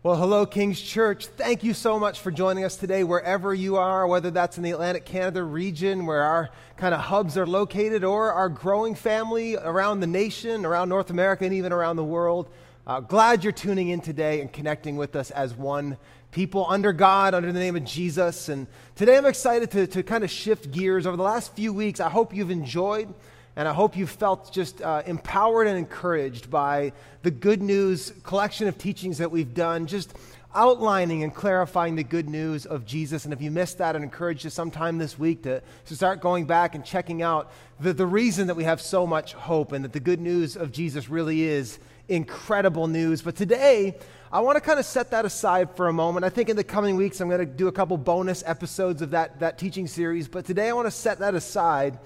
Well, hello, King's Church. Thank you so much for joining us today, wherever you are, whether that's in the Atlantic Canada region where our kind of hubs are located, or our growing family around the nation, around North America, and even around the world. Uh, glad you're tuning in today and connecting with us as one people under God, under the name of Jesus. And today I'm excited to, to kind of shift gears. Over the last few weeks, I hope you've enjoyed and I hope you felt just uh, empowered and encouraged by the good news collection of teachings that we've done, just outlining and clarifying the good news of Jesus. And if you missed that, I'd encourage you sometime this week to, to start going back and checking out the, the reason that we have so much hope and that the good news of Jesus really is incredible news. But today, I want to kind of set that aside for a moment. I think in the coming weeks, I'm going to do a couple bonus episodes of that, that teaching series. But today, I want to set that aside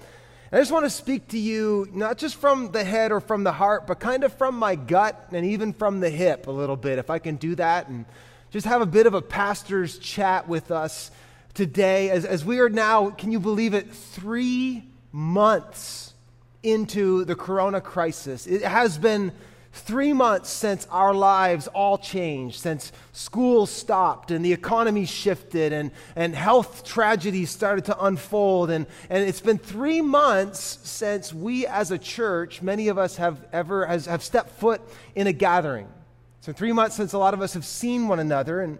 I just want to speak to you, not just from the head or from the heart, but kind of from my gut and even from the hip a little bit, if I can do that, and just have a bit of a pastor's chat with us today as, as we are now, can you believe it, three months into the corona crisis. It has been three months since our lives all changed, since school stopped and the economy shifted and, and health tragedies started to unfold. And, and it's been three months since we as a church, many of us have ever has, have stepped foot in a gathering. So three months since a lot of us have seen one another. And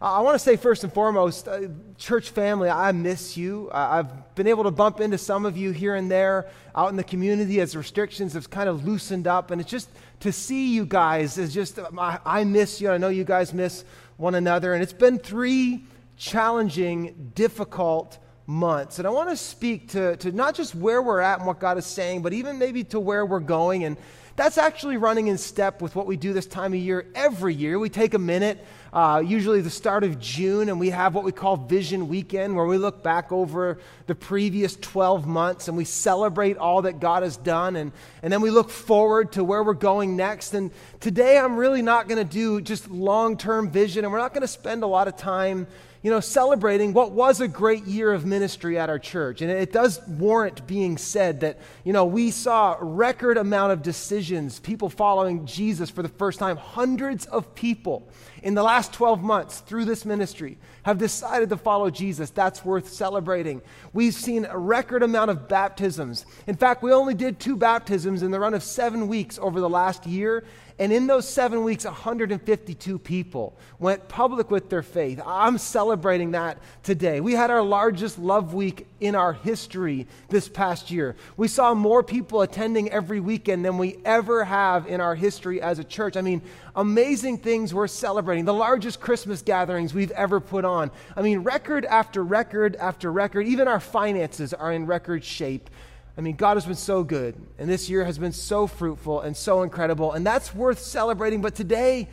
I want to say first and foremost, uh, church family, I miss you. I've been able to bump into some of you here and there out in the community as restrictions have kind of loosened up. And it's just to see you guys is just, I, I miss you. I know you guys miss one another. And it's been three challenging, difficult months. And I want to speak to, to not just where we're at and what God is saying, but even maybe to where we're going. And that's actually running in step with what we do this time of year every year. We take a minute, uh, usually the start of June, and we have what we call Vision Weekend, where we look back over the previous 12 months and we celebrate all that God has done. And, and then we look forward to where we're going next. And today I'm really not going to do just long term vision, and we're not going to spend a lot of time you know, celebrating what was a great year of ministry at our church. And it does warrant being said that, you know, we saw a record amount of decisions, people following Jesus for the first time. Hundreds of people in the last 12 months through this ministry have decided to follow Jesus. That's worth celebrating. We've seen a record amount of baptisms. In fact, we only did two baptisms in the run of seven weeks over the last year, and in those seven weeks, 152 people went public with their faith. I'm celebrating that today. We had our largest love week in our history this past year. We saw more people attending every weekend than we ever have in our history as a church. I mean, amazing things we're celebrating. The largest Christmas gatherings we've ever put on. I mean, record after record after record. Even our finances are in record shape. I mean, God has been so good, and this year has been so fruitful and so incredible, and that's worth celebrating. But today,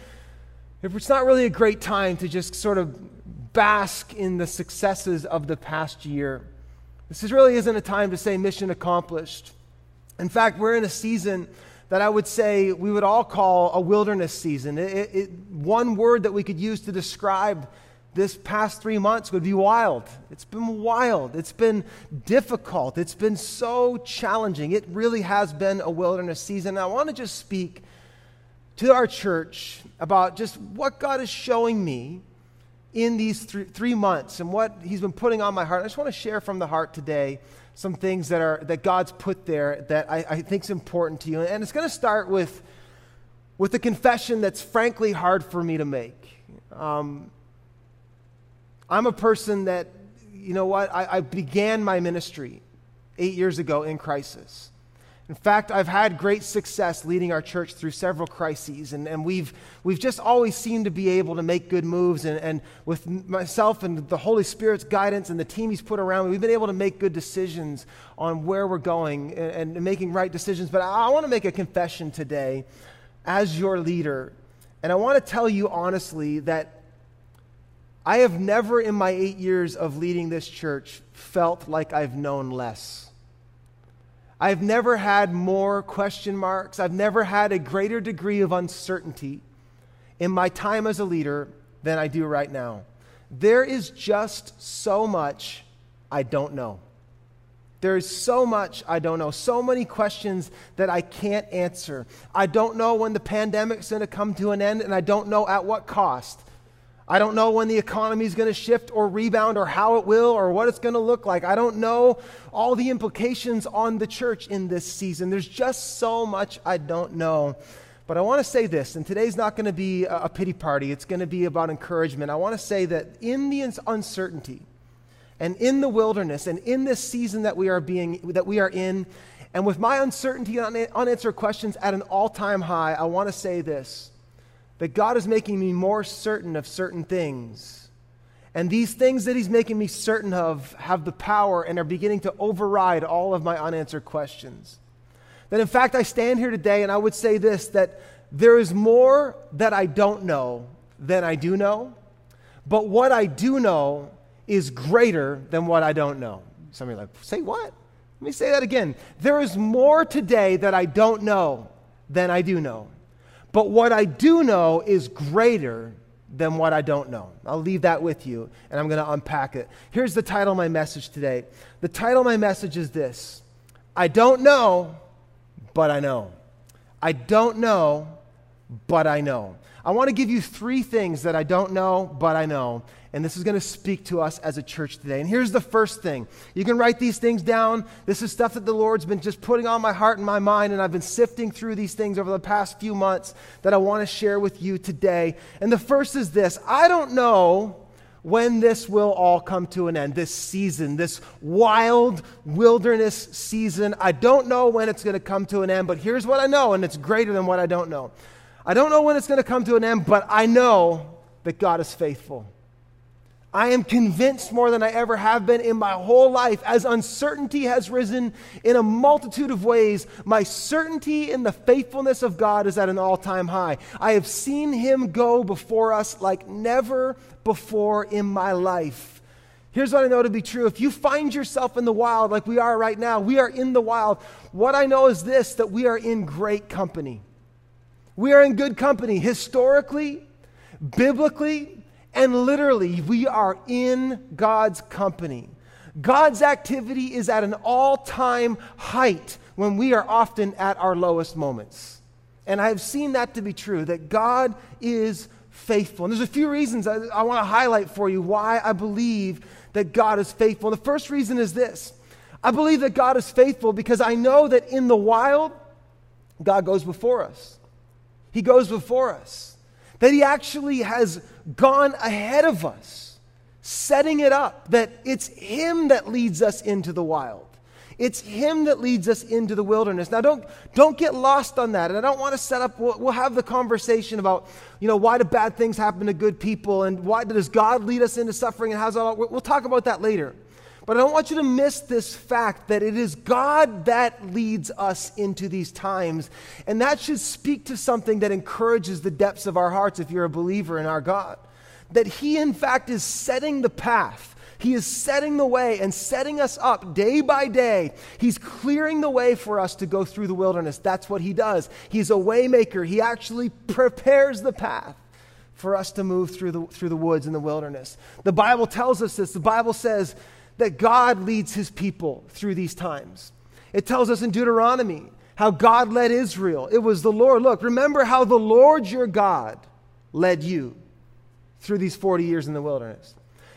if it's not really a great time to just sort of bask in the successes of the past year, this is really isn't a time to say mission accomplished. In fact, we're in a season that I would say we would all call a wilderness season. It, it, one word that we could use to describe this past three months would be wild. It's been wild. It's been difficult. It's been so challenging. It really has been a wilderness season. And I want to just speak to our church about just what God is showing me in these three, three months and what He's been putting on my heart. I just want to share from the heart today some things that, are, that God's put there that I, I think is important to you. And it's going to start with, with a confession that's frankly hard for me to make. Um, I'm a person that, you know what, I, I began my ministry eight years ago in crisis. In fact, I've had great success leading our church through several crises, and, and we've, we've just always seemed to be able to make good moves. And, and with myself and the Holy Spirit's guidance and the team He's put around me, we've been able to make good decisions on where we're going and, and making right decisions. But I, I want to make a confession today as your leader. And I want to tell you honestly that I have never in my eight years of leading this church felt like I've known less. I've never had more question marks. I've never had a greater degree of uncertainty in my time as a leader than I do right now. There is just so much I don't know. There is so much I don't know, so many questions that I can't answer. I don't know when the pandemic's going to come to an end, and I don't know at what cost. I don't know when the economy is going to shift or rebound or how it will or what it's going to look like. I don't know all the implications on the church in this season. There's just so much I don't know. But I want to say this, and today's not going to be a pity party, it's going to be about encouragement. I want to say that in the uncertainty and in the wilderness and in this season that we are, being, that we are in, and with my uncertainty and unanswered questions at an all time high, I want to say this that God is making me more certain of certain things. And these things that He's making me certain of have the power and are beginning to override all of my unanswered questions. That in fact, I stand here today and I would say this that there is more that I don't know than I do know, but what I do know is greater than what I don't know. Somebody like, say what? Let me say that again. There is more today that I don't know than I do know. But what I do know is greater than what I don't know. I'll leave that with you and I'm going to unpack it. Here's the title of my message today. The title of my message is this I don't know, but I know. I don't know, but I know. I want to give you three things that I don't know, but I know. And this is going to speak to us as a church today. And here's the first thing. You can write these things down. This is stuff that the Lord's been just putting on my heart and my mind, and I've been sifting through these things over the past few months that I want to share with you today. And the first is this I don't know when this will all come to an end, this season, this wild wilderness season. I don't know when it's going to come to an end, but here's what I know, and it's greater than what I don't know. I don't know when it's going to come to an end, but I know that God is faithful. I am convinced more than I ever have been in my whole life, as uncertainty has risen in a multitude of ways. My certainty in the faithfulness of God is at an all time high. I have seen Him go before us like never before in my life. Here's what I know to be true. If you find yourself in the wild like we are right now, we are in the wild. What I know is this that we are in great company. We are in good company historically, biblically, and literally, we are in God's company. God's activity is at an all time height when we are often at our lowest moments. And I have seen that to be true, that God is faithful. And there's a few reasons I, I want to highlight for you why I believe that God is faithful. The first reason is this I believe that God is faithful because I know that in the wild, God goes before us. He goes before us that He actually has gone ahead of us, setting it up, that it's Him that leads us into the wild. It's Him that leads us into the wilderness. Now, don't, don't get lost on that. And I don't want to set up, we'll, we'll have the conversation about, you know, why do bad things happen to good people and why does God lead us into suffering and how's that all, we'll talk about that later. But I don't want you to miss this fact that it is God that leads us into these times. And that should speak to something that encourages the depths of our hearts if you're a believer in our God. That He, in fact, is setting the path. He is setting the way and setting us up day by day. He's clearing the way for us to go through the wilderness. That's what He does. He's a waymaker. He actually prepares the path for us to move through the, through the woods in the wilderness. The Bible tells us this. The Bible says, that God leads his people through these times. It tells us in Deuteronomy how God led Israel. It was the Lord. Look, remember how the Lord your God led you through these 40 years in the wilderness.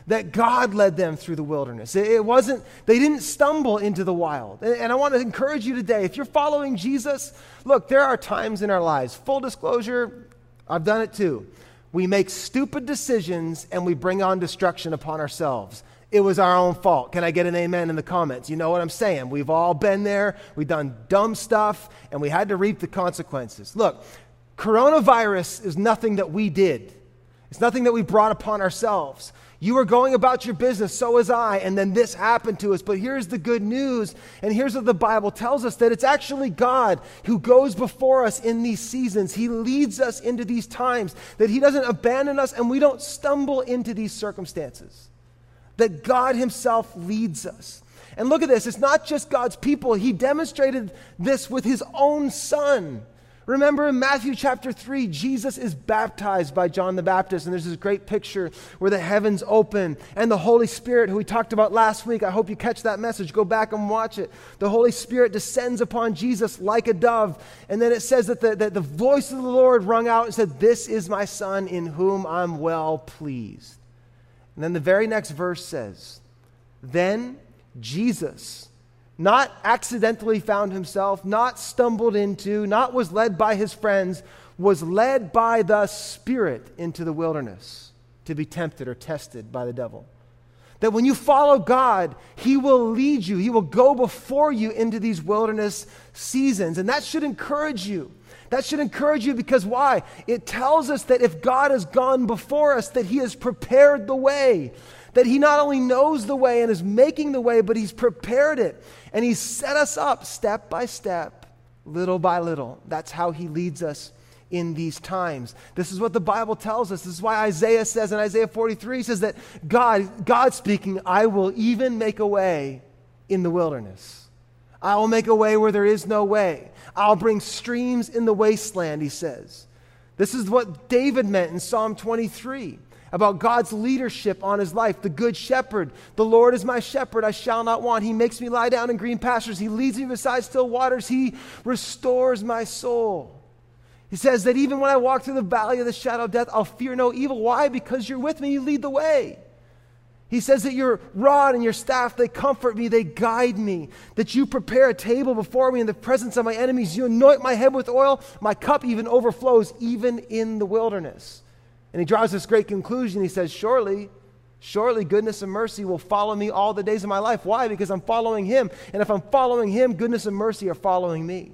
That God led them through the wilderness. It wasn't, they didn't stumble into the wild. And I want to encourage you today if you're following Jesus, look, there are times in our lives, full disclosure, I've done it too. We make stupid decisions and we bring on destruction upon ourselves it was our own fault. Can I get an amen in the comments? You know what I'm saying? We've all been there. We've done dumb stuff, and we had to reap the consequences. Look, coronavirus is nothing that we did, it's nothing that we brought upon ourselves. You were going about your business, so was I, and then this happened to us. But here's the good news, and here's what the Bible tells us that it's actually God who goes before us in these seasons. He leads us into these times, that He doesn't abandon us, and we don't stumble into these circumstances that God Himself leads us. And look at this it's not just God's people, He demonstrated this with His own Son. Remember in Matthew chapter 3, Jesus is baptized by John the Baptist, and there's this great picture where the heavens open and the Holy Spirit, who we talked about last week, I hope you catch that message. Go back and watch it. The Holy Spirit descends upon Jesus like a dove, and then it says that the, that the voice of the Lord rung out and said, This is my Son in whom I'm well pleased. And then the very next verse says, Then Jesus not accidentally found himself, not stumbled into, not was led by his friends, was led by the Spirit into the wilderness to be tempted or tested by the devil. That when you follow God, He will lead you, He will go before you into these wilderness seasons. And that should encourage you. That should encourage you because why? It tells us that if God has gone before us, that He has prepared the way that He not only knows the way and is making the way, but He's prepared it. And He's set us up step by step, little by little. That's how He leads us in these times. This is what the Bible tells us. This is why Isaiah says in Isaiah 43 says that God, God speaking, I will even make a way in the wilderness. I will make a way where there is no way. I'll bring streams in the wasteland, he says. This is what David meant in Psalm 23 about God's leadership on his life. The good shepherd. The Lord is my shepherd, I shall not want. He makes me lie down in green pastures. He leads me beside still waters. He restores my soul. He says that even when I walk through the valley of the shadow of death, I'll fear no evil. Why? Because you're with me, you lead the way. He says that your rod and your staff, they comfort me, they guide me. That you prepare a table before me in the presence of my enemies. You anoint my head with oil. My cup even overflows, even in the wilderness. And he draws this great conclusion. He says, Surely, surely goodness and mercy will follow me all the days of my life. Why? Because I'm following him. And if I'm following him, goodness and mercy are following me.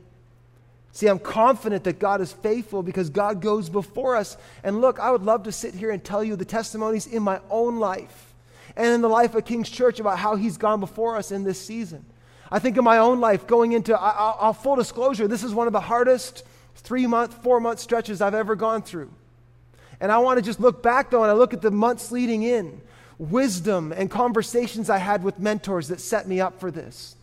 See, I'm confident that God is faithful because God goes before us. And look, I would love to sit here and tell you the testimonies in my own life and in the life of King's Church about how He's gone before us in this season. I think of my own life going into, I'll, I'll full disclosure, this is one of the hardest three month, four month stretches I've ever gone through. And I want to just look back, though, and I look at the months leading in wisdom and conversations I had with mentors that set me up for this.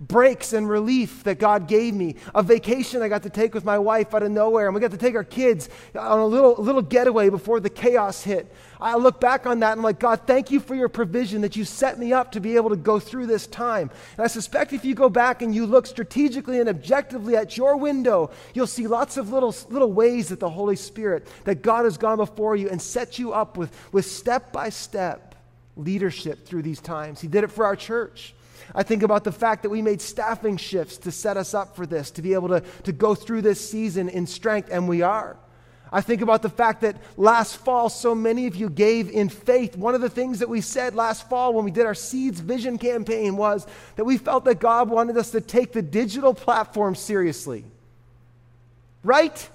Breaks and relief that God gave me. A vacation I got to take with my wife out of nowhere, and we got to take our kids on a little, little getaway before the chaos hit. I look back on that and I'm like, God, thank you for your provision that you set me up to be able to go through this time. And I suspect if you go back and you look strategically and objectively at your window, you'll see lots of little, little ways that the Holy Spirit, that God has gone before you and set you up with, with step by step leadership through these times. He did it for our church. I think about the fact that we made staffing shifts to set us up for this, to be able to, to go through this season in strength, and we are. I think about the fact that last fall, so many of you gave in faith. One of the things that we said last fall when we did our Seeds Vision campaign was that we felt that God wanted us to take the digital platform seriously. Right?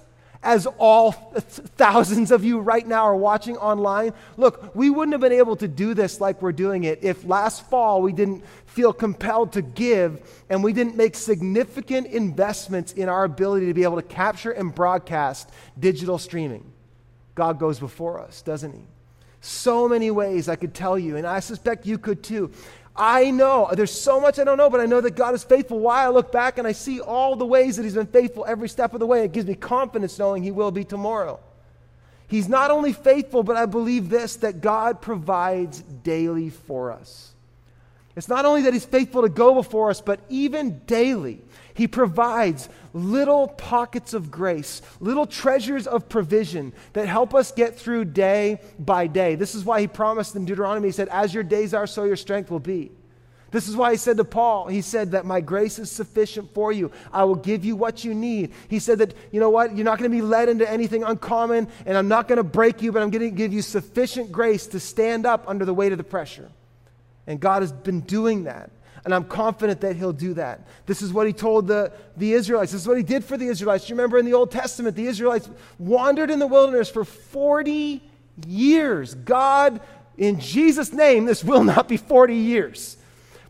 As all thousands of you right now are watching online, look, we wouldn't have been able to do this like we're doing it if last fall we didn't feel compelled to give and we didn't make significant investments in our ability to be able to capture and broadcast digital streaming. God goes before us, doesn't He? So many ways I could tell you, and I suspect you could too. I know, there's so much I don't know, but I know that God is faithful. Why I look back and I see all the ways that He's been faithful every step of the way, it gives me confidence knowing He will be tomorrow. He's not only faithful, but I believe this that God provides daily for us. It's not only that He's faithful to go before us, but even daily, He provides little pockets of grace, little treasures of provision that help us get through day by day. This is why He promised in Deuteronomy, He said, As your days are, so your strength will be. This is why he said to Paul, he said that my grace is sufficient for you. I will give you what you need. He said that, you know what, you're not going to be led into anything uncommon, and I'm not going to break you, but I'm going to give you sufficient grace to stand up under the weight of the pressure. And God has been doing that. And I'm confident that He'll do that. This is what He told the, the Israelites. This is what He did for the Israelites. You remember in the Old Testament, the Israelites wandered in the wilderness for 40 years. God, in Jesus' name, this will not be 40 years.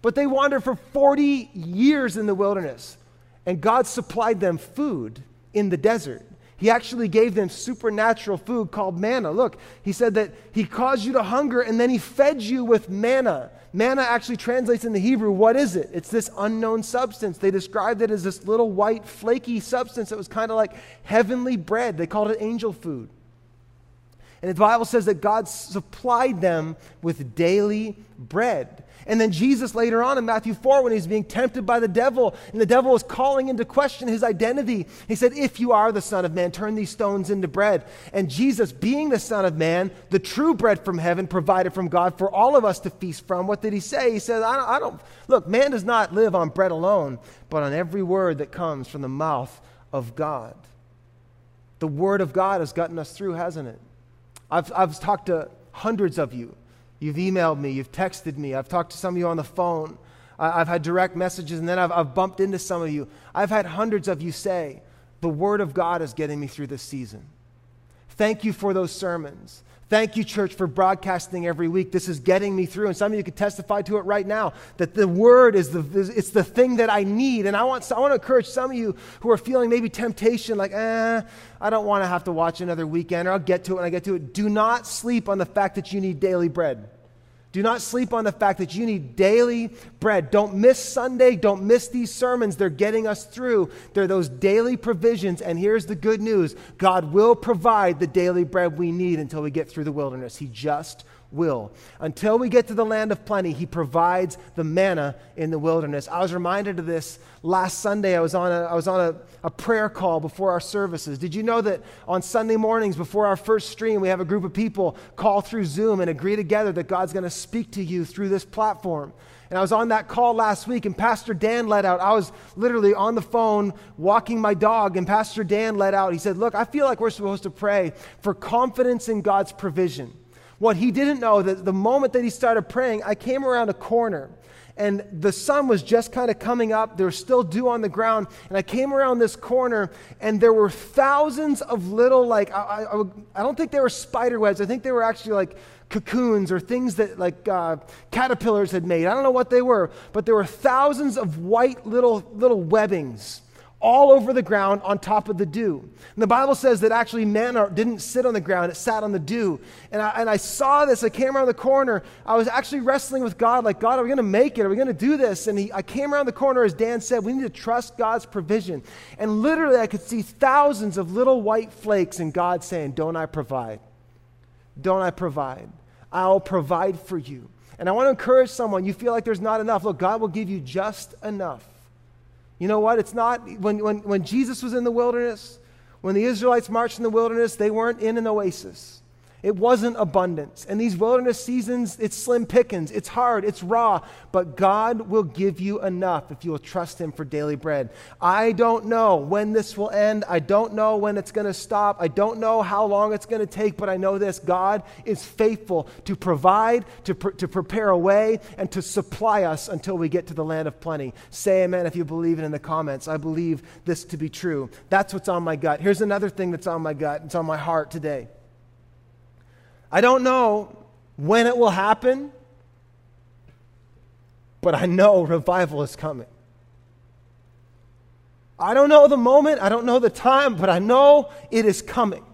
But they wandered for 40 years in the wilderness. And God supplied them food in the desert. He actually gave them supernatural food called manna. Look, he said that he caused you to hunger and then he fed you with manna Manna actually translates in the Hebrew, what is it? It's this unknown substance. They described it as this little white, flaky substance that was kind of like heavenly bread. They called it angel food. And the Bible says that God supplied them with daily bread. And then Jesus later on in Matthew 4, when he's being tempted by the devil, and the devil was calling into question his identity, he said, If you are the Son of Man, turn these stones into bread. And Jesus, being the Son of Man, the true bread from heaven provided from God for all of us to feast from, what did he say? He said, I don't, I don't look, man does not live on bread alone, but on every word that comes from the mouth of God. The word of God has gotten us through, hasn't it? I've, I've talked to hundreds of you You've emailed me, you've texted me, I've talked to some of you on the phone, I've had direct messages, and then I've, I've bumped into some of you. I've had hundreds of you say, The Word of God is getting me through this season. Thank you for those sermons. Thank you, church, for broadcasting every week. This is getting me through. And some of you could testify to it right now that the word is the, it's the thing that I need. And I want, I want to encourage some of you who are feeling maybe temptation, like, eh, I don't want to have to watch another weekend, or I'll get to it when I get to it. Do not sleep on the fact that you need daily bread. Do not sleep on the fact that you need daily bread. Don't miss Sunday. Don't miss these sermons. They're getting us through. They're those daily provisions. And here's the good news God will provide the daily bread we need until we get through the wilderness. He just will. Until we get to the land of plenty, He provides the manna in the wilderness. I was reminded of this last Sunday. I was on a, I was on a, a prayer call before our services. Did you know that on Sunday mornings before our first stream, we have a group of people call through Zoom and agree together that God's going to speak to you through this platform? And I was on that call last week, and Pastor Dan let out. I was literally on the phone walking my dog, and Pastor Dan let out. He said, Look, I feel like we're supposed to pray for confidence in God's provision. What he didn't know that the moment that he started praying, I came around a corner and the sun was just kind of coming up. There was still dew on the ground. And I came around this corner, and there were thousands of little, like, I, I, I don't think they were spider webs. I think they were actually like cocoons or things that, like, uh, caterpillars had made. I don't know what they were, but there were thousands of white little, little webbings all over the ground on top of the dew. And the Bible says that actually manna didn't sit on the ground, it sat on the dew. And I, and I saw this, I came around the corner. I was actually wrestling with God, like, God, are we going to make it? Are we going to do this? And he, I came around the corner, as Dan said, we need to trust God's provision. And literally, I could see thousands of little white flakes, and God saying, Don't I provide? Don't I provide? I'll provide for you. And I want to encourage someone, you feel like there's not enough. Look, God will give you just enough. You know what? It's not, when, when, when Jesus was in the wilderness, when the Israelites marched in the wilderness, they weren't in an oasis. It wasn't abundance. And these wilderness seasons, it's slim pickings. It's hard. It's raw. But God will give you enough if you will trust Him for daily bread. I don't know when this will end. I don't know when it's going to stop. I don't know how long it's going to take. But I know this God is faithful to provide, to, pr- to prepare a way, and to supply us until we get to the land of plenty. Say amen if you believe it in the comments. I believe this to be true. That's what's on my gut. Here's another thing that's on my gut. It's on my heart today. I don't know when it will happen, but I know revival is coming. I don't know the moment, I don't know the time, but I know it is coming.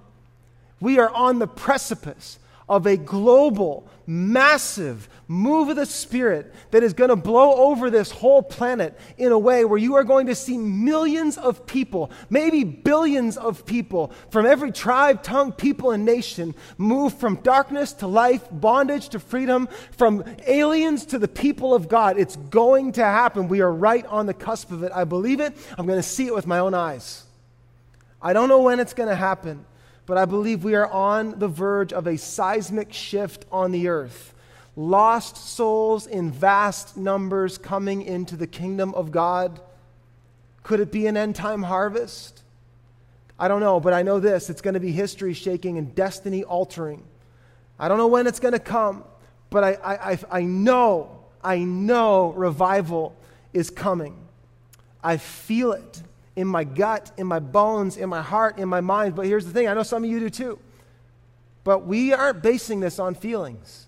We are on the precipice of a global, massive move of the Spirit that is going to blow over this whole planet in a way where you are going to see millions of people, maybe billions of people from every tribe, tongue, people, and nation move from darkness to life, bondage to freedom, from aliens to the people of God. It's going to happen. We are right on the cusp of it. I believe it. I'm going to see it with my own eyes. I don't know when it's going to happen but I believe we are on the verge of a seismic shift on the earth. Lost souls in vast numbers coming into the kingdom of God. Could it be an end time harvest? I don't know, but I know this it's going to be history shaking and destiny altering. I don't know when it's going to come, but I, I, I know, I know revival is coming. I feel it in my gut, in my bones, in my heart, in my mind. But here's the thing I know some of you do too. But we aren't basing this on feelings.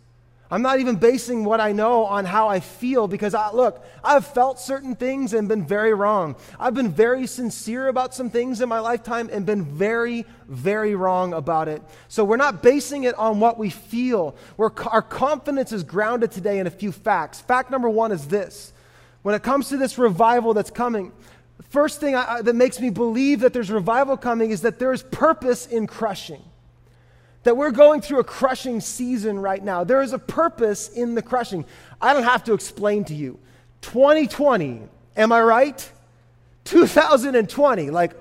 I'm not even basing what I know on how I feel because, I, look, I've felt certain things and been very wrong. I've been very sincere about some things in my lifetime and been very, very wrong about it. So we're not basing it on what we feel. We're, our confidence is grounded today in a few facts. Fact number one is this when it comes to this revival that's coming, first thing I, that makes me believe that there's revival coming is that there's purpose in crushing that we're going through a crushing season right now. There is a purpose in the crushing. I don't have to explain to you. 2020, am I right? 2020, like,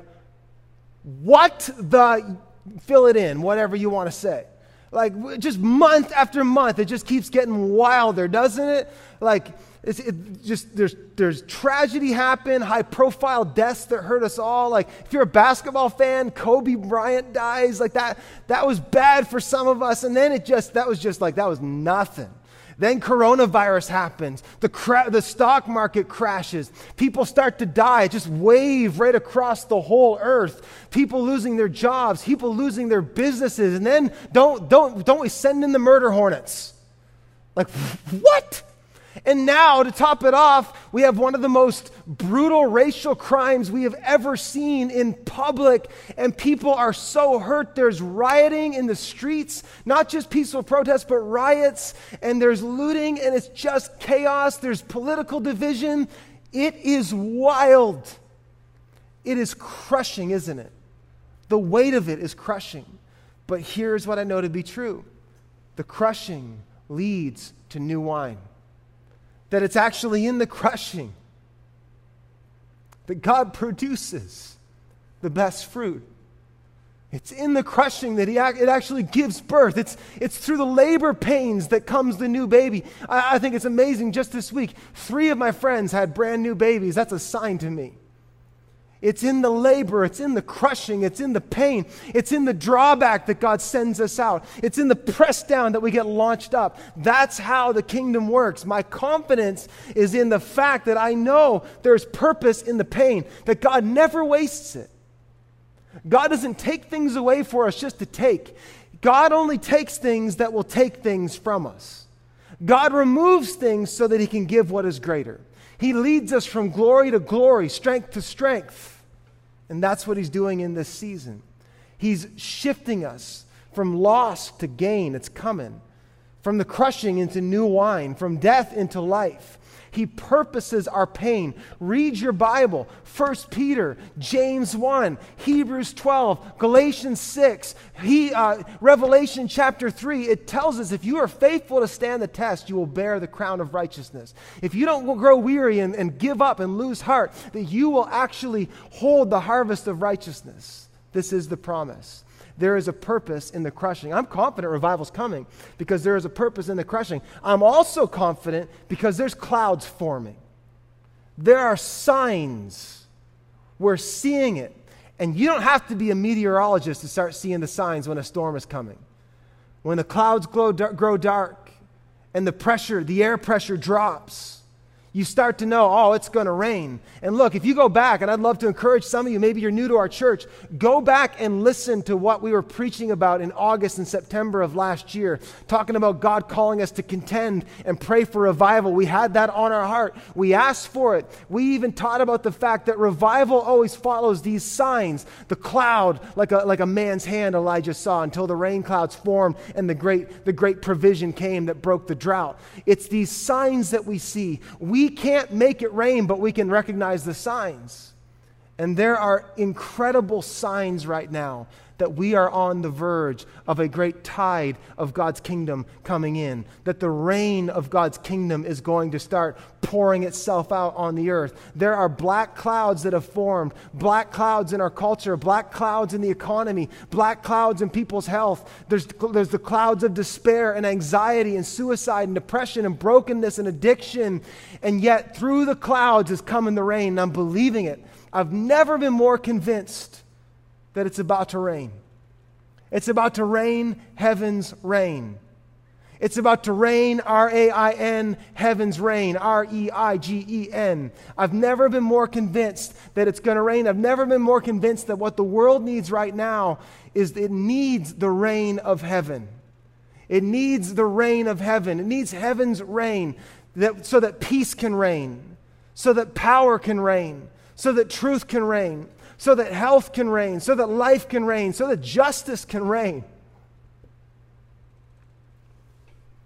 what the, fill it in, whatever you want to say. Like, just month after month, it just keeps getting wilder, doesn't it? Like, it just there's there's tragedy happen, high profile deaths that hurt us all. Like if you're a basketball fan, Kobe Bryant dies. Like that that was bad for some of us, and then it just that was just like that was nothing. Then coronavirus happens. The, cra- the stock market crashes. People start to die. It Just wave right across the whole earth. People losing their jobs. People losing their businesses. And then don't, don't, don't we send in the murder hornets? Like, what? And now, to top it off, we have one of the most brutal racial crimes we have ever seen in public, and people are so hurt. There's rioting in the streets, not just peaceful protests, but riots, and there's looting, and it's just chaos. There's political division. It is wild. It is crushing, isn't it? The weight of it is crushing. But here's what I know to be true the crushing leads to new wine that it's actually in the crushing that God produces the best fruit. It's in the crushing that he, it actually gives birth. It's, it's through the labor pains that comes the new baby. I, I think it's amazing. Just this week, three of my friends had brand new babies. That's a sign to me. It's in the labor, it's in the crushing, it's in the pain, it's in the drawback that God sends us out, it's in the press down that we get launched up. That's how the kingdom works. My confidence is in the fact that I know there's purpose in the pain, that God never wastes it. God doesn't take things away for us just to take, God only takes things that will take things from us. God removes things so that He can give what is greater. He leads us from glory to glory, strength to strength. And that's what He's doing in this season. He's shifting us from loss to gain. It's coming. From the crushing into new wine, from death into life. He purposes our pain. Read your Bible 1 Peter, James 1, Hebrews 12, Galatians 6, he, uh, Revelation chapter 3. It tells us if you are faithful to stand the test, you will bear the crown of righteousness. If you don't grow weary and, and give up and lose heart, that you will actually hold the harvest of righteousness. This is the promise there is a purpose in the crushing. I'm confident revival's coming because there is a purpose in the crushing. I'm also confident because there's clouds forming. There are signs. We're seeing it. And you don't have to be a meteorologist to start seeing the signs when a storm is coming. When the clouds grow dark and the pressure, the air pressure drops you start to know, oh, it's going to rain. And look, if you go back, and I'd love to encourage some of you, maybe you're new to our church, go back and listen to what we were preaching about in August and September of last year, talking about God calling us to contend and pray for revival. We had that on our heart. We asked for it. We even taught about the fact that revival always follows these signs the cloud, like a, like a man's hand Elijah saw, until the rain clouds formed and the great, the great provision came that broke the drought. It's these signs that we see. We we can't make it rain, but we can recognize the signs. And there are incredible signs right now that we are on the verge of a great tide of God's kingdom coming in, that the rain of God's kingdom is going to start pouring itself out on the earth. There are black clouds that have formed, black clouds in our culture, black clouds in the economy, black clouds in people's health. There's, there's the clouds of despair and anxiety and suicide and depression and brokenness and addiction. And yet, through the clouds is coming the rain, I'm believing it. I've never been more convinced that it's about to rain. It's about to rain heaven's rain. It's about to rain, R A I N, heaven's rain, R E I G E N. I've never been more convinced that it's going to rain. I've never been more convinced that what the world needs right now is it needs the rain of heaven. It needs the rain of heaven. It needs heaven's rain that, so that peace can reign, so that power can reign, so that truth can reign, so that health can reign, so that life can reign, so that justice can reign.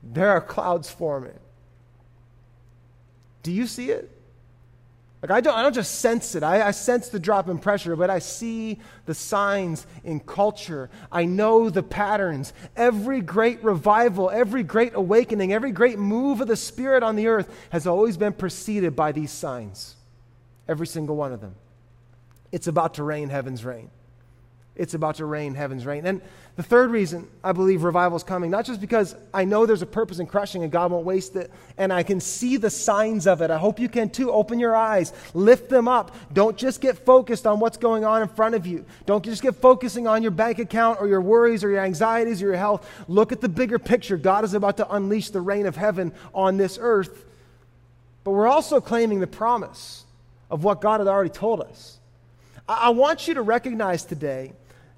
There are clouds forming. Do you see it? Like I don't, I don't just sense it. I, I, sense the drop in pressure, but I see the signs in culture. I know the patterns. Every great revival, every great awakening, every great move of the Spirit on the earth has always been preceded by these signs. Every single one of them. It's about to rain heaven's rain. It's about to rain heaven's rain. And the third reason I believe revival is coming, not just because I know there's a purpose in crushing and God won't waste it, and I can see the signs of it. I hope you can too. Open your eyes, lift them up. Don't just get focused on what's going on in front of you. Don't just get focusing on your bank account or your worries or your anxieties or your health. Look at the bigger picture. God is about to unleash the rain of heaven on this earth. But we're also claiming the promise of what God had already told us. I want you to recognize today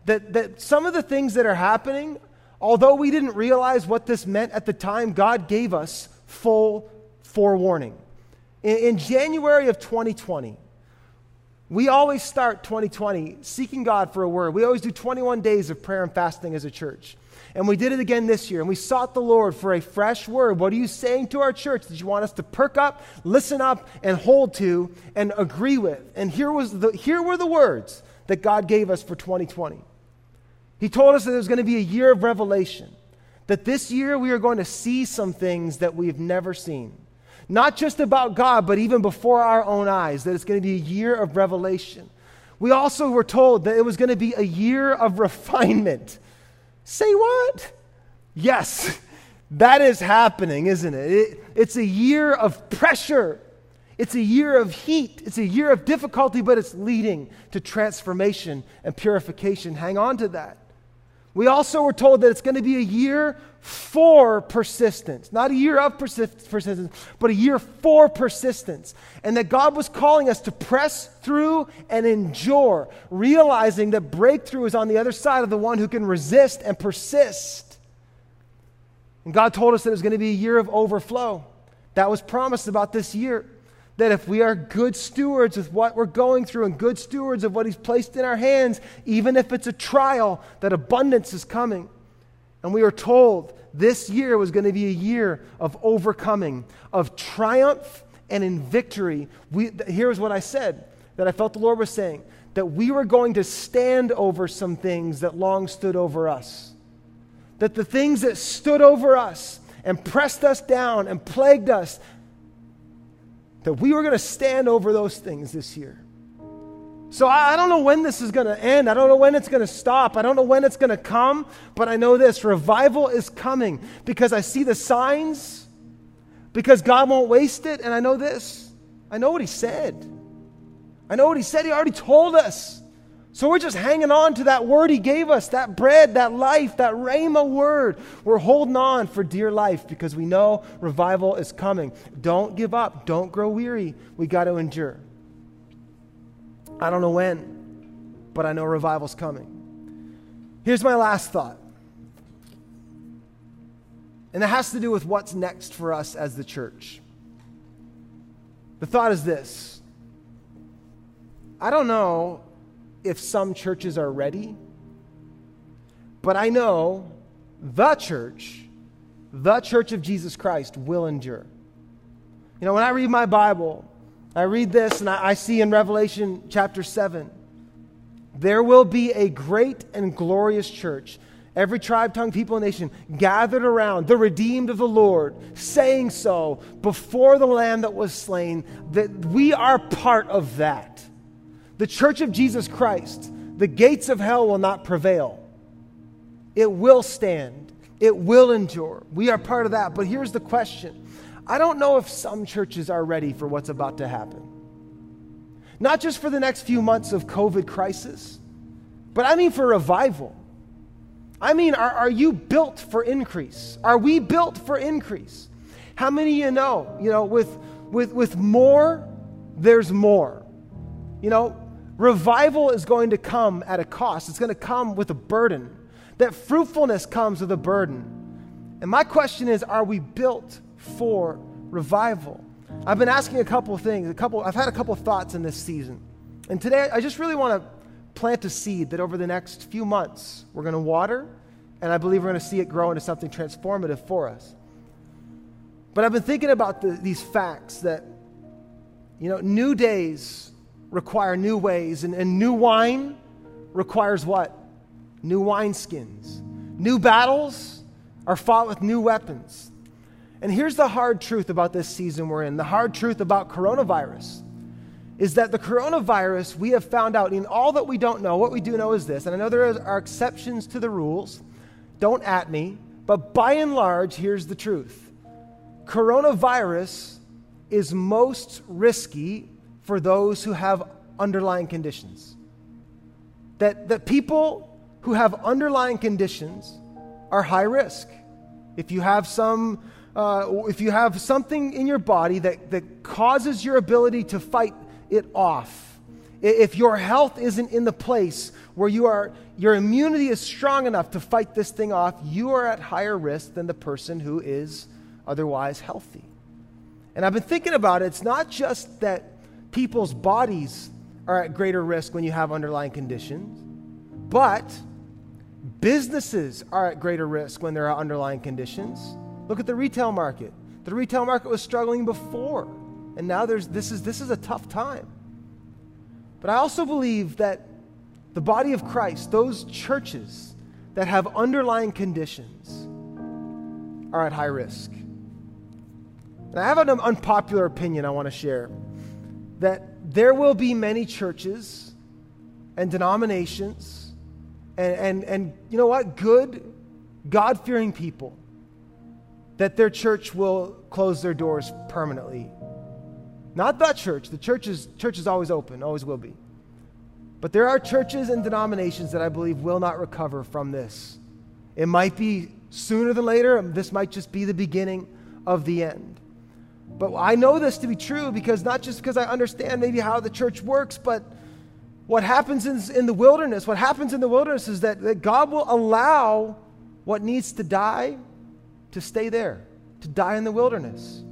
that, that some of the things that are happening, although we didn't realize what this meant at the time, God gave us full forewarning. In, in January of 2020, we always start 2020 seeking God for a word. We always do 21 days of prayer and fasting as a church. And we did it again this year, and we sought the Lord for a fresh word. What are you saying to our church that you want us to perk up, listen up, and hold to, and agree with? And here, was the, here were the words that God gave us for 2020. He told us that there's going to be a year of revelation, that this year we are going to see some things that we've never seen. Not just about God, but even before our own eyes, that it's going to be a year of revelation. We also were told that it was going to be a year of refinement. Say what? Yes, that is happening, isn't it? it? It's a year of pressure. It's a year of heat. It's a year of difficulty, but it's leading to transformation and purification. Hang on to that. We also were told that it's going to be a year for persistence. Not a year of persist- persistence, but a year for persistence. And that God was calling us to press through and endure, realizing that breakthrough is on the other side of the one who can resist and persist. And God told us that it was going to be a year of overflow. That was promised about this year that if we are good stewards of what we're going through and good stewards of what He's placed in our hands, even if it's a trial, that abundance is coming. And we are told this year was going to be a year of overcoming, of triumph and in victory. We, here's what I said that I felt the Lord was saying that we were going to stand over some things that long stood over us. That the things that stood over us and pressed us down and plagued us, that we were going to stand over those things this year. So I, I don't know when this is going to end. I don't know when it's going to stop. I don't know when it's going to come, but I know this revival is coming because I see the signs, because God won't waste it, and I know this. I know what He said. I know what He said. He already told us. So we're just hanging on to that word he gave us, that bread, that life, that Rhema word. We're holding on for dear life because we know revival is coming. Don't give up. Don't grow weary. We got to endure. I don't know when, but I know revival's coming. Here's my last thought. And it has to do with what's next for us as the church. The thought is this I don't know if some churches are ready, but I know the church, the church of Jesus Christ, will endure. You know, when I read my Bible, I read this and I, I see in Revelation chapter 7 there will be a great and glorious church every tribe, tongue, people, nation gathered around the redeemed of the Lord, saying so before the Lamb that was slain, that we are part of that. The church of Jesus Christ, the gates of hell will not prevail. It will stand, it will endure. We are part of that. But here's the question I don't know if some churches are ready for what's about to happen. Not just for the next few months of COVID crisis, but I mean for revival. I mean, are, are you built for increase? Are we built for increase? How many of you know, you know, with, with, with more, there's more. You know, Revival is going to come at a cost, it's going to come with a burden. That fruitfulness comes with a burden. And my question is are we built for revival? I've been asking a couple things, a couple I've had a couple thoughts in this season. And today I just really want to plant a seed that over the next few months we're going to water and I believe we're going to see it grow into something transformative for us. But I've been thinking about the, these facts that you know, new days require new ways, and, and new wine requires what? New wineskins. New battles are fought with new weapons. And here's the hard truth about this season we're in the hard truth about coronavirus is that the coronavirus, we have found out in all that we don't know, what we do know is this, and I know there are exceptions to the rules, don't at me, but by and large, here's the truth coronavirus is most risky for those who have underlying conditions. That, that people who have underlying conditions are high risk. If you have some, uh, if you have something in your body that, that causes your ability to fight it off, if your health isn't in the place where you are, your immunity is strong enough to fight this thing off, you are at higher risk than the person who is otherwise healthy. And I've been thinking about it. It's not just that people's bodies are at greater risk when you have underlying conditions, but businesses are at greater risk when there are underlying conditions. Look at the retail market. The retail market was struggling before, and now there's, this, is, this is a tough time. But I also believe that the body of Christ, those churches that have underlying conditions, are at high risk. And I have an unpopular opinion I want to share that there will be many churches and denominations and, and, and you know what? Good, God fearing people that their church will close their doors permanently. Not that church. The church is, church is always open, always will be. But there are churches and denominations that I believe will not recover from this. It might be sooner than later. This might just be the beginning of the end. But I know this to be true because not just because I understand maybe how the church works, but what happens in, in the wilderness, what happens in the wilderness is that, that God will allow what needs to die to stay there, to die in the wilderness.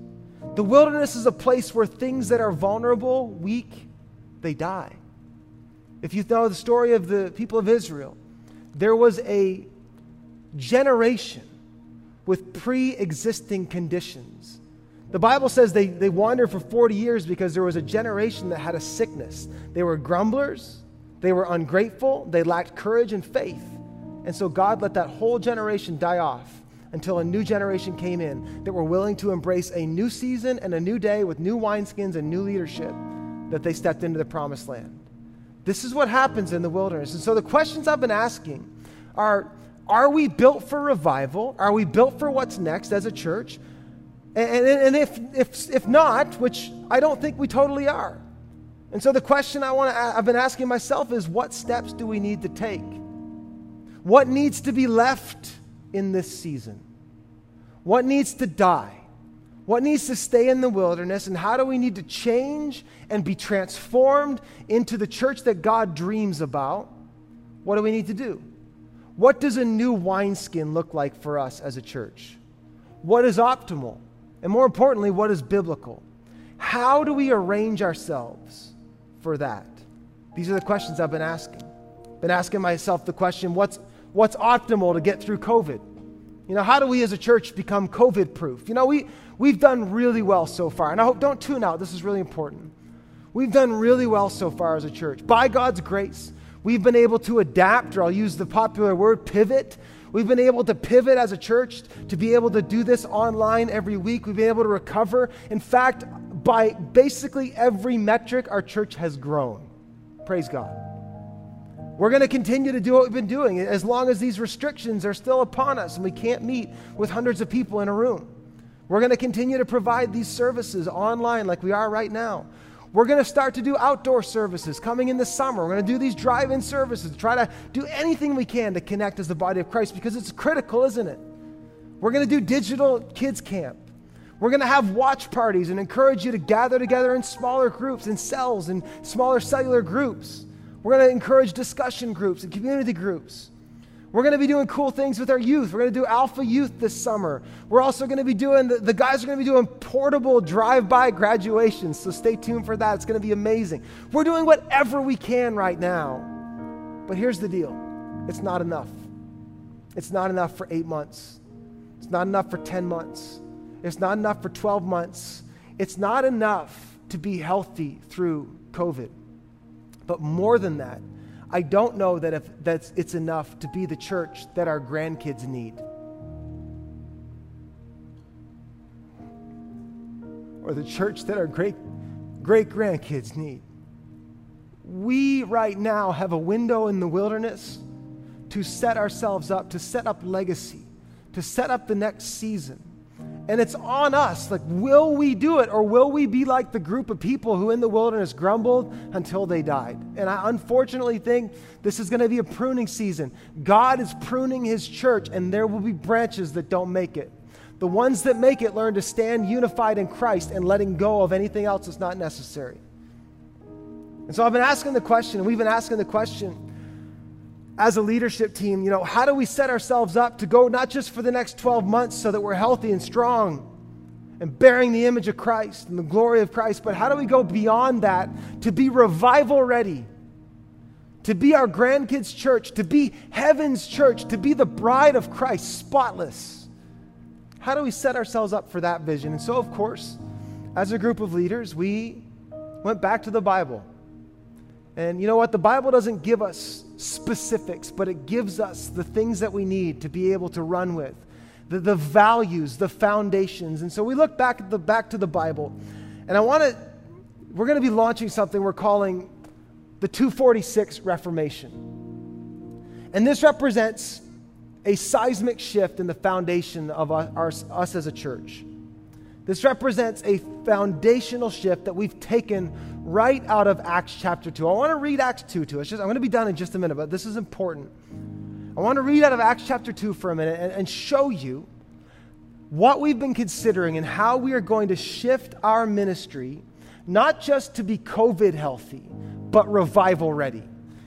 The wilderness is a place where things that are vulnerable, weak, they die. If you know the story of the people of Israel, there was a generation with pre existing conditions the Bible says they, they wandered for 40 years because there was a generation that had a sickness. They were grumblers, they were ungrateful, they lacked courage and faith. And so God let that whole generation die off until a new generation came in that were willing to embrace a new season and a new day with new wineskins and new leadership that they stepped into the promised land. This is what happens in the wilderness. And so the questions I've been asking are Are we built for revival? Are we built for what's next as a church? And, and if, if, if not, which I don't think we totally are. And so the question I want to, I've been asking myself is what steps do we need to take? What needs to be left in this season? What needs to die? What needs to stay in the wilderness? And how do we need to change and be transformed into the church that God dreams about? What do we need to do? What does a new wineskin look like for us as a church? What is optimal? And more importantly, what is biblical? How do we arrange ourselves for that? These are the questions I've been asking. Been asking myself the question, what's what's optimal to get through COVID? You know, how do we as a church become COVID proof? You know, we we've done really well so far. And I hope don't tune out. This is really important. We've done really well so far as a church. By God's grace, we've been able to adapt, or I'll use the popular word pivot, We've been able to pivot as a church to be able to do this online every week. We've been able to recover. In fact, by basically every metric, our church has grown. Praise God. We're going to continue to do what we've been doing as long as these restrictions are still upon us and we can't meet with hundreds of people in a room. We're going to continue to provide these services online like we are right now. We're going to start to do outdoor services coming in the summer. We're going to do these drive in services, try to do anything we can to connect as the body of Christ because it's critical, isn't it? We're going to do digital kids camp. We're going to have watch parties and encourage you to gather together in smaller groups, in cells, in smaller cellular groups. We're going to encourage discussion groups and community groups. We're going to be doing cool things with our youth. We're going to do Alpha Youth this summer. We're also going to be doing, the, the guys are going to be doing portable drive by graduations. So stay tuned for that. It's going to be amazing. We're doing whatever we can right now. But here's the deal it's not enough. It's not enough for eight months, it's not enough for 10 months, it's not enough for 12 months. It's not enough to be healthy through COVID. But more than that, I don't know that if that's, it's enough to be the church that our grandkids need. Or the church that our great great grandkids need. We right now have a window in the wilderness to set ourselves up, to set up legacy, to set up the next season. And it's on us. Like, will we do it or will we be like the group of people who in the wilderness grumbled until they died? And I unfortunately think this is going to be a pruning season. God is pruning his church, and there will be branches that don't make it. The ones that make it learn to stand unified in Christ and letting go of anything else that's not necessary. And so I've been asking the question, and we've been asking the question as a leadership team, you know, how do we set ourselves up to go not just for the next 12 months so that we're healthy and strong and bearing the image of Christ and the glory of Christ, but how do we go beyond that to be revival ready? To be our grandkids' church, to be heaven's church, to be the bride of Christ, spotless. How do we set ourselves up for that vision? And so, of course, as a group of leaders, we went back to the Bible. And you know what? The Bible doesn't give us specifics, but it gives us the things that we need to be able to run with, the, the values, the foundations. And so we look back, at the, back to the Bible, and I want to, we're going to be launching something we're calling the 246 Reformation. And this represents a seismic shift in the foundation of our, our, us as a church. This represents a foundational shift that we've taken right out of Acts chapter 2. I want to read Acts 2 to us. I'm going to be done in just a minute, but this is important. I want to read out of Acts chapter 2 for a minute and, and show you what we've been considering and how we are going to shift our ministry, not just to be COVID healthy, but revival ready.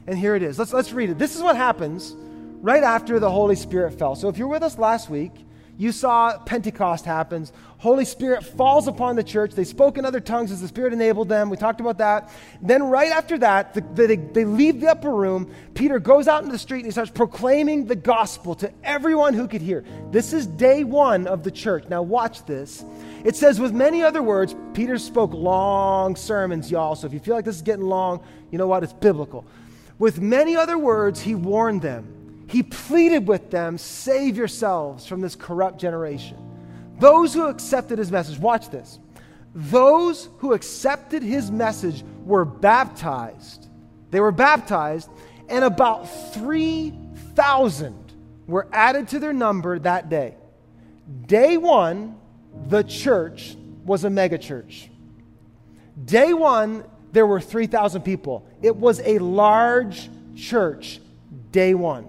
And here it is. Let's, let's read it. This is what happens right after the Holy Spirit fell. So if you're with us last week, you saw Pentecost happens. Holy Spirit falls upon the church. They spoke in other tongues as the Spirit enabled them. We talked about that. Then, right after that, the, they, they leave the upper room. Peter goes out into the street and he starts proclaiming the gospel to everyone who could hear. This is day one of the church. Now, watch this. It says, with many other words, Peter spoke long sermons, y'all. So if you feel like this is getting long, you know what? It's biblical. With many other words, he warned them he pleaded with them, Save yourselves from this corrupt generation. Those who accepted his message, watch this. Those who accepted his message were baptized. They were baptized, and about 3,000 were added to their number that day. Day one, the church was a megachurch. Day one, there were 3,000 people. It was a large church, day one.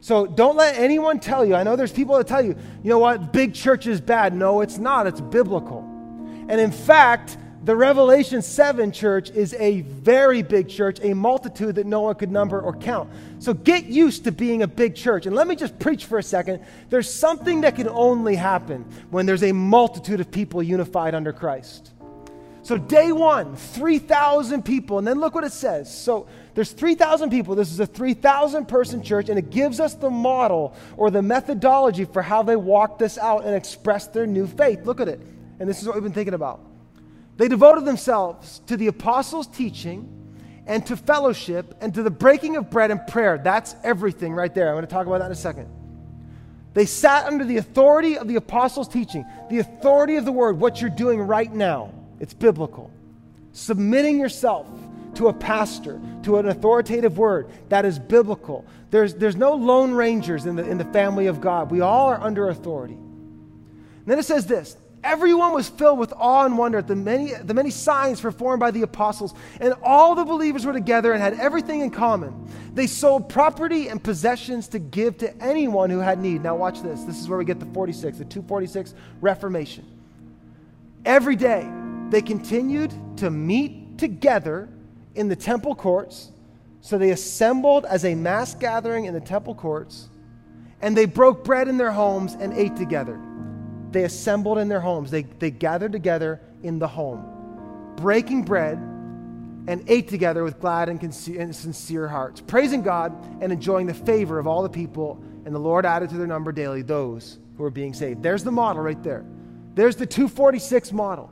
So don't let anyone tell you. I know there's people that tell you, you know what, big church is bad. No, it's not. It's biblical. And in fact, the Revelation 7 church is a very big church, a multitude that no one could number or count. So get used to being a big church. And let me just preach for a second. There's something that can only happen when there's a multitude of people unified under Christ. So, day one, 3,000 people. And then look what it says. So, there's 3,000 people. This is a 3,000 person church, and it gives us the model or the methodology for how they walk this out and express their new faith. Look at it. And this is what we've been thinking about. They devoted themselves to the apostles' teaching and to fellowship and to the breaking of bread and prayer. That's everything right there. I'm going to talk about that in a second. They sat under the authority of the apostles' teaching, the authority of the word, what you're doing right now. It's biblical. Submitting yourself to a pastor, to an authoritative word that is biblical. There's, there's no lone rangers in the, in the family of God. We all are under authority. And then it says this Everyone was filled with awe and wonder at the many, the many signs performed by the apostles, and all the believers were together and had everything in common. They sold property and possessions to give to anyone who had need. Now, watch this. This is where we get the 46, the 246 Reformation. Every day, they continued to meet together in the temple courts. So they assembled as a mass gathering in the temple courts and they broke bread in their homes and ate together. They assembled in their homes. They, they gathered together in the home, breaking bread and ate together with glad and, and sincere hearts, praising God and enjoying the favor of all the people. And the Lord added to their number daily those who were being saved. There's the model right there. There's the 246 model.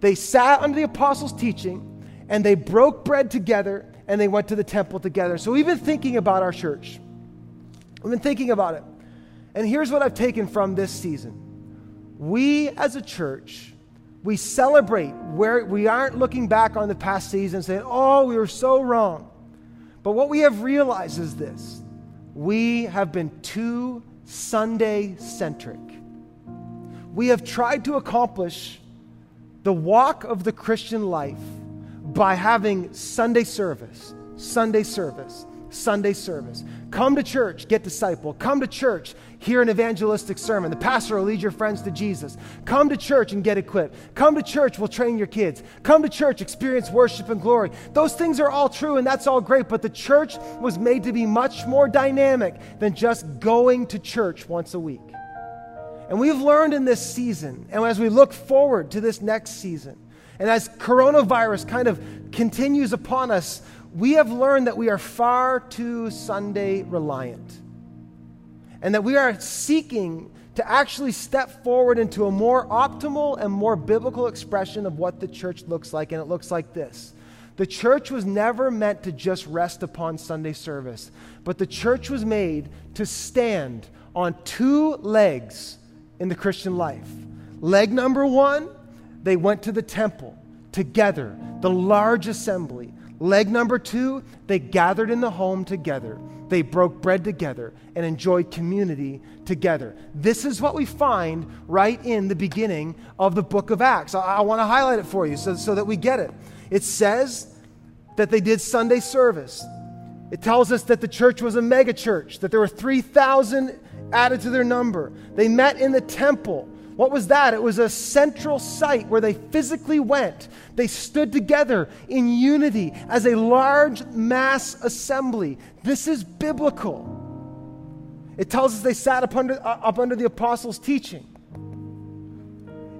They sat under the apostles' teaching and they broke bread together and they went to the temple together. So we've been thinking about our church. We've been thinking about it. And here's what I've taken from this season. We as a church, we celebrate where we aren't looking back on the past season and saying, oh, we were so wrong. But what we have realized is this we have been too Sunday centric. We have tried to accomplish the walk of the Christian life by having Sunday service, Sunday service, Sunday service. Come to church, get disciple. Come to church, hear an evangelistic sermon. The pastor will lead your friends to Jesus. Come to church and get equipped. Come to church, we'll train your kids. Come to church, experience worship and glory. Those things are all true and that's all great, but the church was made to be much more dynamic than just going to church once a week. And we've learned in this season, and as we look forward to this next season, and as coronavirus kind of continues upon us, we have learned that we are far too Sunday reliant. And that we are seeking to actually step forward into a more optimal and more biblical expression of what the church looks like. And it looks like this The church was never meant to just rest upon Sunday service, but the church was made to stand on two legs in the Christian life. Leg number one, they went to the temple together, the large assembly. Leg number two, they gathered in the home together. They broke bread together and enjoyed community together. This is what we find right in the beginning of the book of Acts. I, I want to highlight it for you so, so that we get it. It says that they did Sunday service. It tells us that the church was a mega church, that there were 3,000 added to their number. They met in the temple. What was that? It was a central site where they physically went. They stood together in unity as a large mass assembly. This is biblical. It tells us they sat up under, uh, up under the apostles' teaching.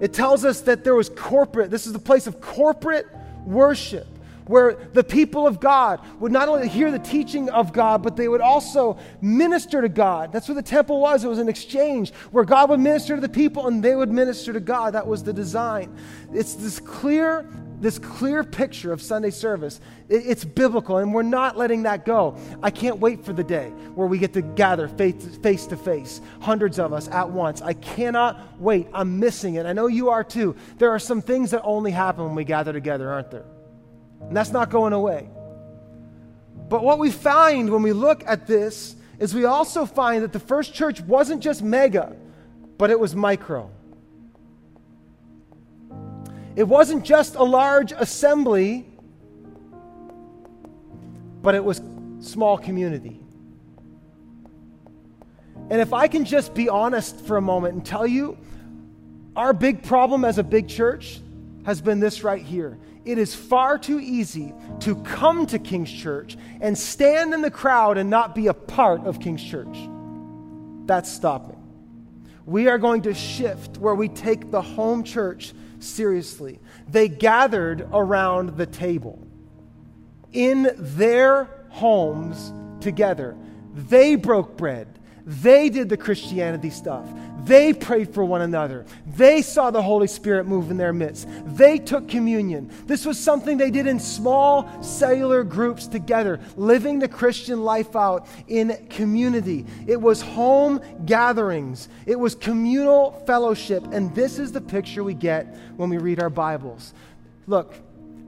It tells us that there was corporate, this is the place of corporate worship where the people of God would not only hear the teaching of God, but they would also minister to God. That's what the temple was. It was an exchange where God would minister to the people and they would minister to God. That was the design. It's this clear this clear picture of Sunday service. It's biblical, and we're not letting that go. I can't wait for the day where we get to gather face to face, hundreds of us at once. I cannot wait. I'm missing it. I know you are too. There are some things that only happen when we gather together, aren't there? And that's not going away. But what we find when we look at this is we also find that the first church wasn't just mega, but it was micro. It wasn't just a large assembly, but it was small community. And if I can just be honest for a moment and tell you, our big problem as a big church has been this right here it is far too easy to come to King's Church and stand in the crowd and not be a part of King's Church. That's stopping. We are going to shift where we take the home church seriously. They gathered around the table in their homes together. They broke bread. They did the Christianity stuff. They prayed for one another. They saw the Holy Spirit move in their midst. They took communion. This was something they did in small cellular groups together, living the Christian life out in community. It was home gatherings, it was communal fellowship. And this is the picture we get when we read our Bibles. Look,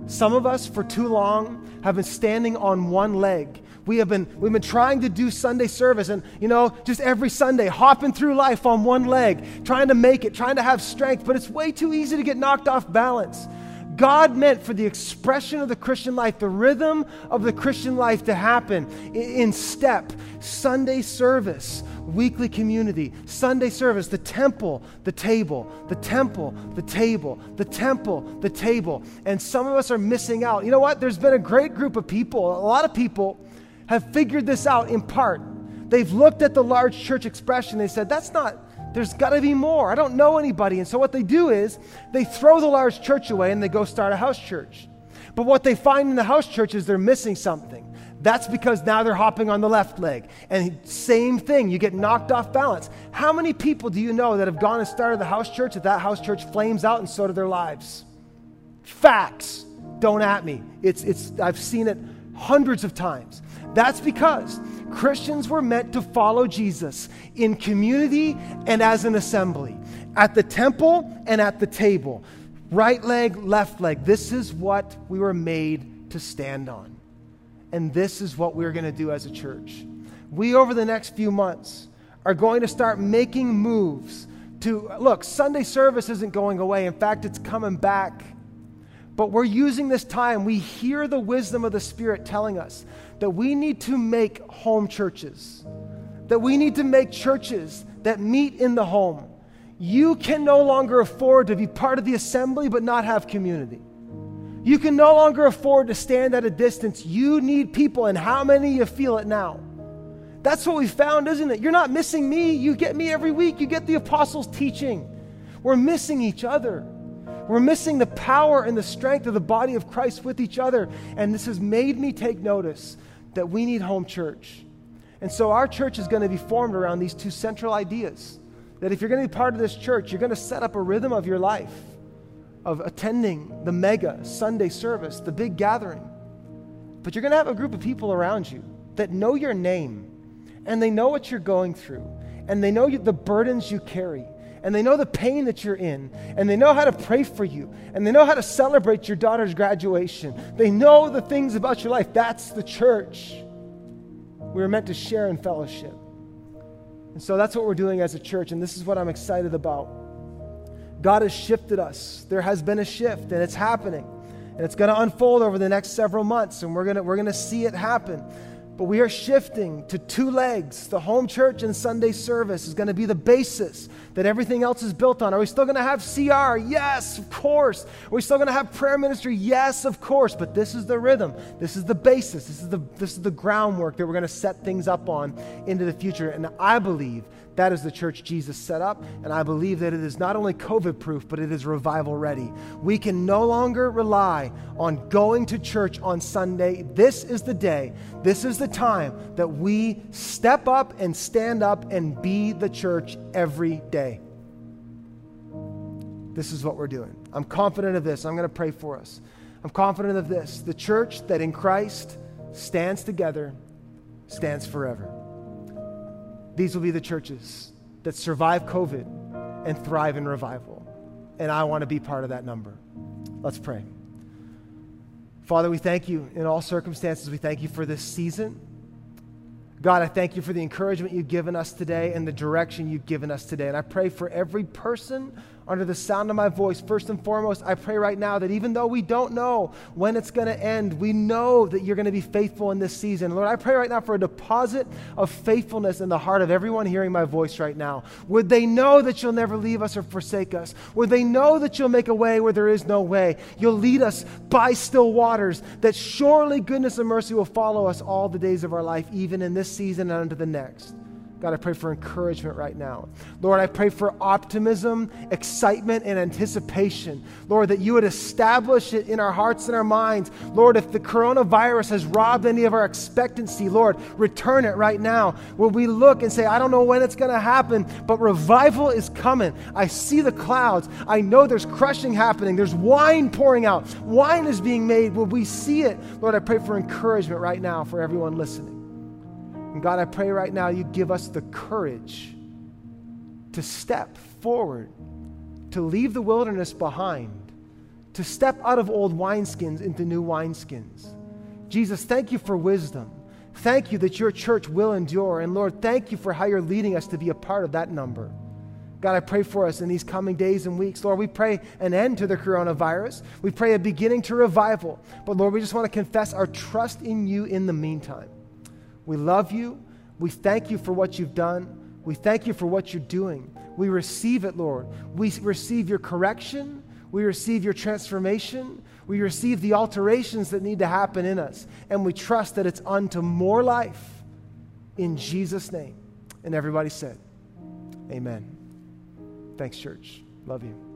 some of us for too long have been standing on one leg we have been we've been trying to do Sunday service and you know just every Sunday hopping through life on one leg, trying to make it, trying to have strength, but it's way too easy to get knocked off balance. God meant for the expression of the Christian life, the rhythm of the Christian life to happen in step. Sunday service, weekly community, Sunday service, the temple, the table, the temple, the table, the temple, the table. And some of us are missing out. You know what? There's been a great group of people, a lot of people have figured this out in part. They've looked at the large church expression. They said, that's not, there's got to be more. I don't know anybody. And so what they do is they throw the large church away and they go start a house church. But what they find in the house church is they're missing something. That's because now they're hopping on the left leg. And same thing, you get knocked off balance. How many people do you know that have gone and started the house church that that house church flames out and so do their lives? Facts. Don't at me. It's, it's, I've seen it hundreds of times. That's because Christians were meant to follow Jesus in community and as an assembly, at the temple and at the table. Right leg, left leg. This is what we were made to stand on. And this is what we're going to do as a church. We, over the next few months, are going to start making moves to look, Sunday service isn't going away. In fact, it's coming back. But we're using this time. We hear the wisdom of the Spirit telling us that we need to make home churches, that we need to make churches that meet in the home. You can no longer afford to be part of the assembly but not have community. You can no longer afford to stand at a distance. You need people, and how many you feel it now? That's what we found, isn't it? You're not missing me. You get me every week. You get the apostles' teaching. We're missing each other. We're missing the power and the strength of the body of Christ with each other. And this has made me take notice that we need home church. And so our church is going to be formed around these two central ideas. That if you're going to be part of this church, you're going to set up a rhythm of your life of attending the mega Sunday service, the big gathering. But you're going to have a group of people around you that know your name and they know what you're going through and they know you, the burdens you carry and they know the pain that you're in and they know how to pray for you and they know how to celebrate your daughter's graduation. They know the things about your life. That's the church. We were meant to share in fellowship. And so that's what we're doing as a church, and this is what I'm excited about. God has shifted us. There has been a shift, and it's happening. And it's going to unfold over the next several months, and we're going to, we're going to see it happen. But we are shifting to two legs. The home church and Sunday service is going to be the basis that everything else is built on. Are we still going to have CR? Yes, of course. Are we still going to have prayer ministry? Yes, of course. But this is the rhythm. This is the basis. This is the, this is the groundwork that we're going to set things up on into the future. And I believe that is the church Jesus set up, and I believe that it is not only COVID proof, but it is revival ready. We can no longer rely on going to church on Sunday. This is the day, this is the time that we step up and stand up and be the church every day. This is what we're doing. I'm confident of this. I'm going to pray for us. I'm confident of this. The church that in Christ stands together stands forever. These will be the churches that survive COVID and thrive in revival. And I want to be part of that number. Let's pray. Father, we thank you in all circumstances. We thank you for this season. God, I thank you for the encouragement you've given us today and the direction you've given us today. And I pray for every person under the sound of my voice, first and foremost, I pray right now that even though we don't know when it's going to end, we know that you're going to be faithful in this season. Lord, I pray right now for a deposit of faithfulness in the heart of everyone hearing my voice right now. Would they know that you'll never leave us or forsake us? Would they know that you'll make a way where there is no way? You'll lead us by still waters, that surely goodness and mercy will follow us all the days of our life, even in this season and into the next. God, I pray for encouragement right now. Lord, I pray for optimism, excitement, and anticipation. Lord, that you would establish it in our hearts and our minds. Lord, if the coronavirus has robbed any of our expectancy, Lord, return it right now. Where we look and say, I don't know when it's going to happen, but revival is coming. I see the clouds. I know there's crushing happening. There's wine pouring out. Wine is being made. Will we see it? Lord, I pray for encouragement right now for everyone listening. And God, I pray right now you give us the courage to step forward, to leave the wilderness behind, to step out of old wineskins into new wineskins. Jesus, thank you for wisdom. Thank you that your church will endure. And Lord, thank you for how you're leading us to be a part of that number. God, I pray for us in these coming days and weeks. Lord, we pray an end to the coronavirus. We pray a beginning to revival. But Lord, we just want to confess our trust in you in the meantime. We love you. We thank you for what you've done. We thank you for what you're doing. We receive it, Lord. We receive your correction. We receive your transformation. We receive the alterations that need to happen in us. And we trust that it's unto more life, in Jesus' name. And everybody said, Amen. Thanks, church. Love you.